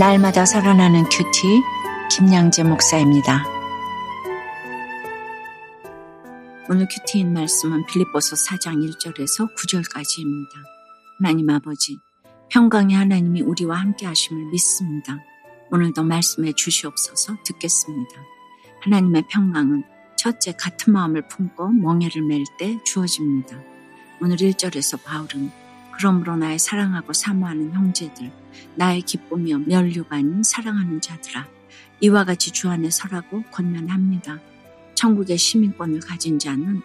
날마다 살아나는 큐티 김양재 목사입니다. 오늘 큐티인 말씀은 빌립보서 4장 1절에서 9절까지입니다. 하나님 아버지, 평강의 하나님이 우리와 함께 하심을 믿습니다. 오늘도 말씀해 주시옵소서 듣겠습니다. 하나님의 평강은 첫째 같은 마음을 품고 멍에를 멜 때 주어집니다. 오늘 1절에서 바울은 그러므로 나의 사랑하고 사모하는 형제들, 나의 기쁨이며 멸류가 아닌 사랑하는 자들아, 이와 같이 주 안에 서라고 권면합니다. 천국의 시민권을 가진 자는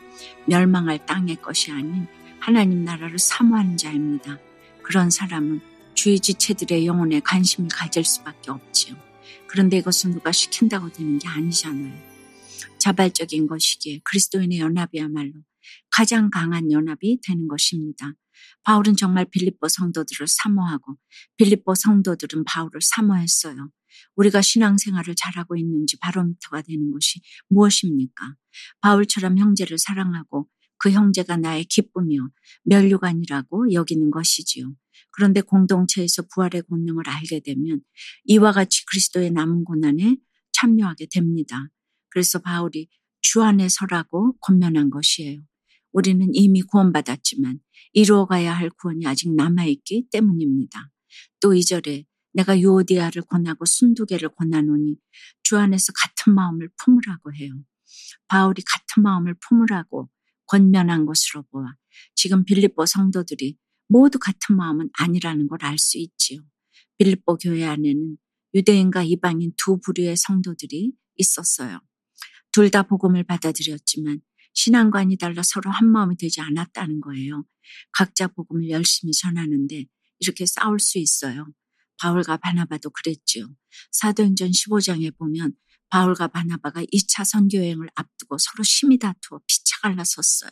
멸망할 땅의 것이 아닌 하나님 나라를 사모하는 자입니다. 그런 사람은 주의 지체들의 영혼에 관심을 가질 수밖에 없지요. 그런데 이것은 누가 시킨다고 되는 게 아니잖아요. 자발적인 것이기에 그리스도인의 연합이야말로 가장 강한 연합이 되는 것입니다. 바울은 정말 빌립보 성도들을 사모하고 빌립보 성도들은 바울을 사모했어요. 우리가 신앙생활을 잘하고 있는지 바로미터가 되는 것이 무엇입니까? 바울처럼 형제를 사랑하고 그 형제가 나의 기쁨이요 멸류관이라고 여기는 것이지요. 그런데 공동체에서 부활의 권능을 알게 되면 이와 같이 그리스도의 남은 고난에 참여하게 됩니다. 그래서 바울이 주 안에 서라고 권면한 것이에요. 우리는 이미 구원받았지만 이루어가야 할 구원이 아직 남아있기 때문입니다. 또 이절에 내가 유오디아를 권하고 순두개를 권하노니 주 안에서 같은 마음을 품으라고 해요. 바울이 같은 마음을 품으라고 권면한 것으로 보아 지금 빌립보 성도들이 모두 같은 마음은 아니라는 걸 알 수 있지요. 빌립보 교회 안에는 유대인과 이방인 두 부류의 성도들이 있었어요. 둘 다 복음을 받아들였지만 신앙관이 달라 서로 한 마음이 되지 않았다는 거예요. 각자 복음을 열심히 전하는데 이렇게 싸울 수 있어요. 바울과 바나바도 그랬지요. 사도행전 15장에 보면 바울과 바나바가 2차 선교여행을 앞두고 서로 심히 다투어 피차 갈라섰어요.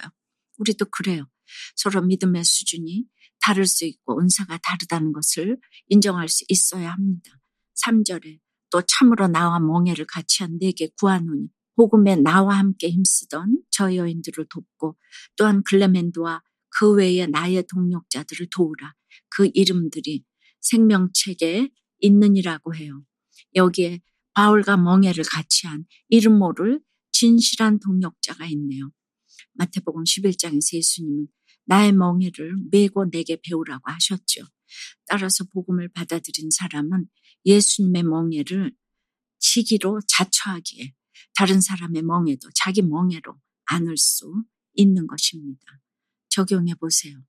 우리도 그래요. 서로 믿음의 수준이 다를 수 있고 은사가 다르다는 것을 인정할 수 있어야 합니다. 3절에 또 참으로 나와 멍해를 같이 한 내게 구하노니 복음에 나와 함께 힘쓰던 저 여인들을 돕고 또한 글레멘드와 그 외의 나의 동력자들을 도우라. 그 이름들이 생명책에 있느니라고 해요. 여기에 바울과 멍해를 같이 한 이름 모를 진실한 동력자가 있네요. 마태복음 11장에서 예수님은 나의 멍해를 메고 내게 배우라고 하셨죠. 따라서 복음을 받아들인 사람은 예수님의 멍해를 지기로 자처하기에 다른 사람의 멍에도 자기 멍에로 안을 수 있는 것입니다. 적용해 보세요.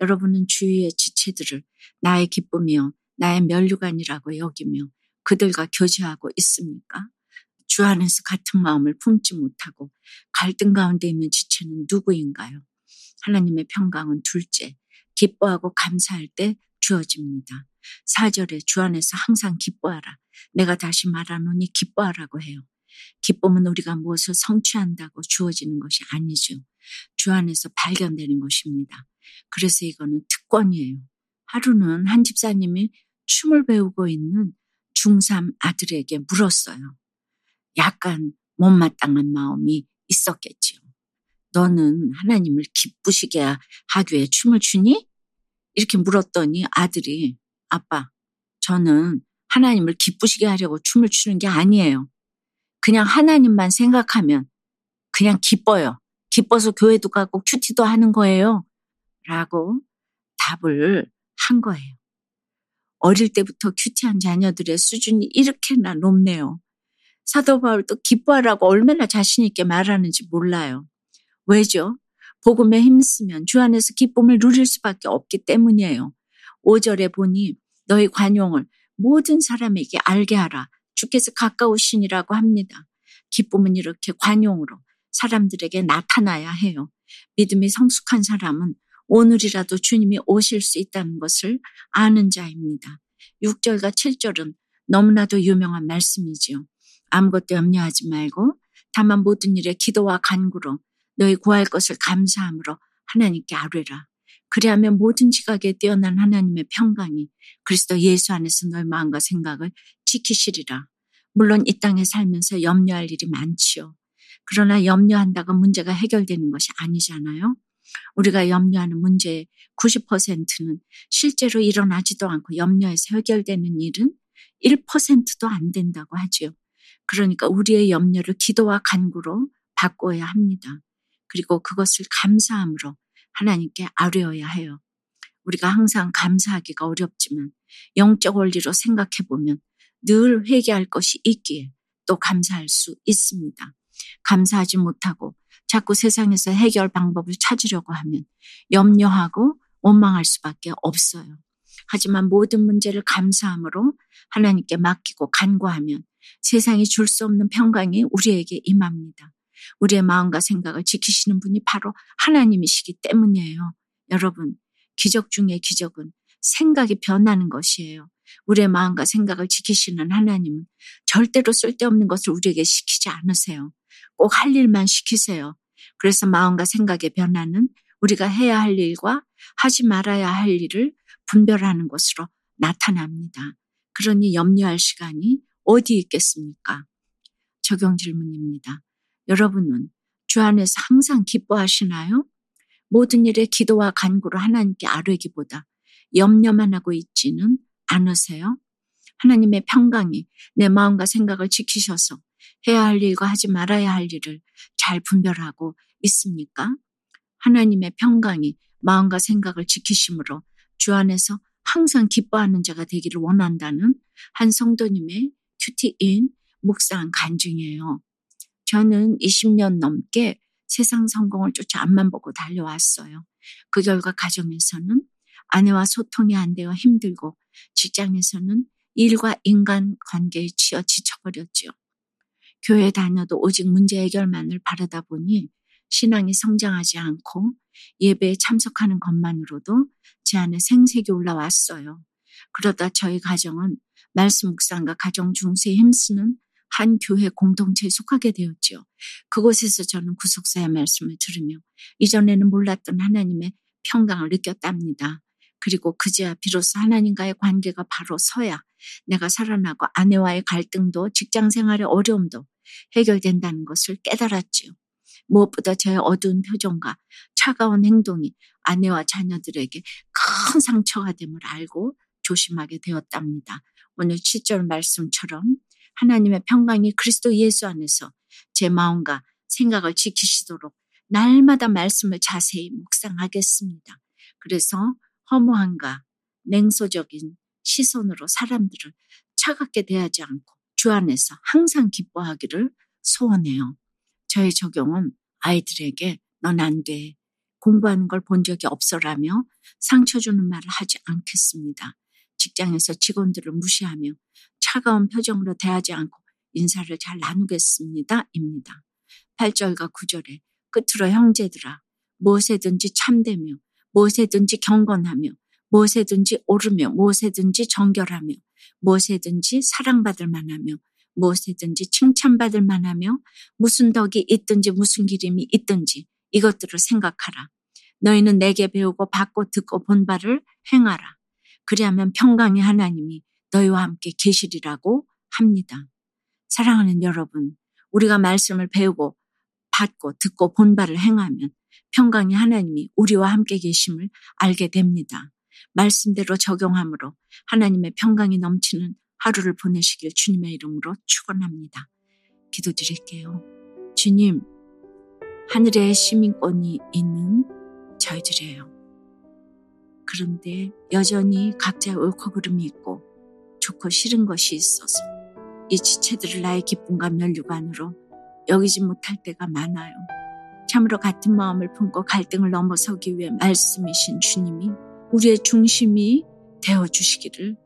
여러분은 주위의 지체들을 나의 기쁨이요, 나의 멸류관이라고 여기며 그들과 교제하고 있습니까? 주 안에서 같은 마음을 품지 못하고 갈등 가운데 있는 지체는 누구인가요? 하나님의 평강은 둘째, 기뻐하고 감사할 때 주어집니다. 4절에 주 안에서 항상 기뻐하라. 내가 다시 말하노니 기뻐하라고 해요. 기쁨은 우리가 무엇을 성취한다고 주어지는 것이 아니죠. 주 안에서 발견되는 것입니다. 그래서 이거는 특권이에요. 하루는 한 집사님이 춤을 배우고 있는 중3 아들에게 물었어요. 약간 못마땅한 마음이 있었겠지요. 너는 하나님을 기쁘시게 하기 위해 춤을 추니? 이렇게 물었더니 아들이 아빠, 저는 하나님을 기쁘시게 하려고 춤을 추는 게 아니에요. 그냥 하나님만 생각하면 그냥 기뻐요. 기뻐서 교회도 가고 큐티도 하는 거예요. 라고 답을 한 거예요. 어릴 때부터 큐티한 자녀들의 수준이 이렇게나 높네요. 사도 바울도 기뻐하라고 얼마나 자신있게 말하는지 몰라요. 왜죠? 복음에 힘쓰면 주 안에서 기쁨을 누릴 수밖에 없기 때문이에요. 5절에 보니 너희 관용을 모든 사람에게 알게 하라. 주께서 가까우신이라고 합니다. 기쁨은 이렇게 관용으로 사람들에게 나타나야 해요. 믿음이 성숙한 사람은 오늘이라도 주님이 오실 수 있다는 것을 아는 자입니다. 6절과 7절은 너무나도 유명한 말씀이지요. 아무것도 염려하지 말고 다만 모든 일에 기도와 간구로 너희 구할 것을 감사함으로 하나님께 아뢰라. 그리하면 모든 지각에 뛰어난 하나님의 평강이 그리스도 예수 안에서 너희 마음과 생각을 지키시리라. 물론 이 땅에 살면서 염려할 일이 많지요. 그러나 염려한다고 문제가 해결되는 것이 아니잖아요. 우리가 염려하는 문제의 90%는 실제로 일어나지도 않고 염려해서 해결되는 일은 1%도 안 된다고 하지요. 그러니까 우리의 염려를 기도와 간구로 바꿔야 합니다. 그리고 그것을 감사함으로 하나님께 아뢰어야 해요. 우리가 항상 감사하기가 어렵지만 영적 원리로 생각해 보면 늘 회개할 것이 있기에 또 감사할 수 있습니다. 감사하지 못하고 자꾸 세상에서 해결 방법을 찾으려고 하면 염려하고 원망할 수밖에 없어요. 하지만 모든 문제를 감사함으로 하나님께 맡기고 간구하면 세상이 줄 수 없는 평강이 우리에게 임합니다. 우리의 마음과 생각을 지키시는 분이 바로 하나님이시기 때문이에요. 여러분, 기적 중의 기적은 생각이 변하는 것이에요. 우리의 마음과 생각을 지키시는 하나님은 절대로 쓸데없는 것을 우리에게 시키지 않으세요. 꼭 할 일만 시키세요. 그래서 마음과 생각의 변화는 우리가 해야 할 일과 하지 말아야 할 일을 분별하는 것으로 나타납니다. 그러니 염려할 시간이 어디 있겠습니까? 적용 질문입니다. 여러분은 주 안에서 항상 기뻐하시나요? 모든 일에 기도와 간구를 하나님께 아뢰기보다 염려만 하고 있지는 않으세요? 하나님의 평강이 내 마음과 생각을 지키셔서 해야 할 일과 하지 말아야 할 일을 잘 분별하고 있습니까? 하나님의 평강이 마음과 생각을 지키심으로 주 안에서 항상 기뻐하는 자가 되기를 원한다는 한 성도님의 큐티인 묵상 간증이에요. 저는 20년 넘게 세상 성공을 쫓아 앞만 보고 달려왔어요. 그 결과 가정에서는 아내와 소통이 안 되어 힘들고 직장에서는 일과 인간 관계에 치여 지쳐버렸죠. 교회 다녀도 오직 문제 해결만을 바라다 보니 신앙이 성장하지 않고 예배에 참석하는 것만으로도 제 안에 생색이 올라왔어요. 그러다 저희 가정은 말씀 묵상과 가정 중세에 힘쓰는 한 교회 공동체에 속하게 되었지요. 그곳에서 저는 구속사의 말씀을 들으며 이전에는 몰랐던 하나님의 평강을 느꼈답니다. 그리고 그제야 비로소 하나님과의 관계가 바로 서야 내가 살아나고 아내와의 갈등도 직장 생활의 어려움도 해결된다는 것을 깨달았지요. 무엇보다 저의 어두운 표정과 차가운 행동이 아내와 자녀들에게 큰 상처가 됨을 알고 조심하게 되었답니다. 오늘 7절 말씀처럼 하나님의 평강이 그리스도 예수 안에서 제 마음과 생각을 지키시도록 날마다 말씀을 자세히 묵상하겠습니다. 그래서 허무함과 냉소적인 시선으로 사람들을 차갑게 대하지 않고 주 안에서 항상 기뻐하기를 소원해요. 저의 적용은 아이들에게 넌 안 돼. 공부하는 걸 본 적이 없어라며 상처 주는 말을 하지 않겠습니다. 직장에서 직원들을 무시하며 차가운 표정으로 대하지 않고 인사를 잘 나누겠습니다. 입니다. 8절과 9절에 끝으로 형제들아 무엇에든지 참되며 무엇에든지 경건하며 무엇에든지 오르며 무엇에든지 정결하며 무엇에든지 사랑받을 만하며 무엇이든지 칭찬받을 만하며 무슨 덕이 있든지 무슨 기림이 있든지 이것들을 생각하라. 너희는 내게 배우고 받고 듣고 본 바를 행하라. 그리하면 평강의 하나님이 너희와 함께 계시리라고 합니다. 사랑하는 여러분, 우리가 말씀을 배우고 받고 듣고 본 바를 행하면 평강의 하나님이 우리와 함께 계심을 알게 됩니다. 말씀대로 적용함으로 하나님의 평강이 넘치는 하루를 보내시길 주님의 이름으로 축원합니다. 기도드릴게요. 주님, 하늘에 시민권이 있는 저희들이에요. 그런데 여전히 각자의 옳고 그름이 있고 좋고 싫은 것이 있어서 이 지체들을 나의 기쁨과 면류관으로 여기지 못할 때가 많아요. 참으로 같은 마음을 품고 갈등을 넘어서기 위해 말씀이신 주님이 우리의 중심이 되어 주시기를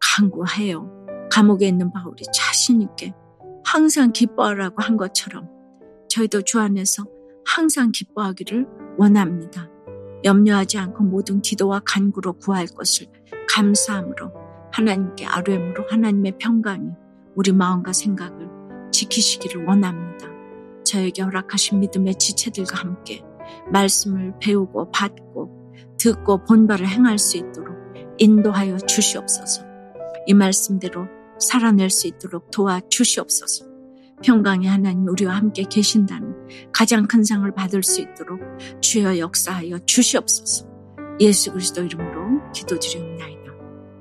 간구해요. 감옥에 있는 바울이 자신 있게 항상 기뻐하라고 한 것처럼 저희도 주 안에서 항상 기뻐하기를 원합니다. 염려하지 않고 모든 기도와 간구로 구할 것을 감사함으로 하나님께 아뢰므로 하나님의 평강이 우리 마음과 생각을 지키시기를 원합니다. 저에게 허락하신 믿음의 지체들과 함께 말씀을 배우고 받고 듣고 본바를 행할 수 있도록 인도하여 주시옵소서. 이 말씀대로 살아낼 수 있도록 도와 주시옵소서. 평강의 하나님 우리와 함께 계신다는 가장 큰 상을 받을 수 있도록 주여 역사하여 주시옵소서. 예수 그리스도 이름으로 기도드립니다.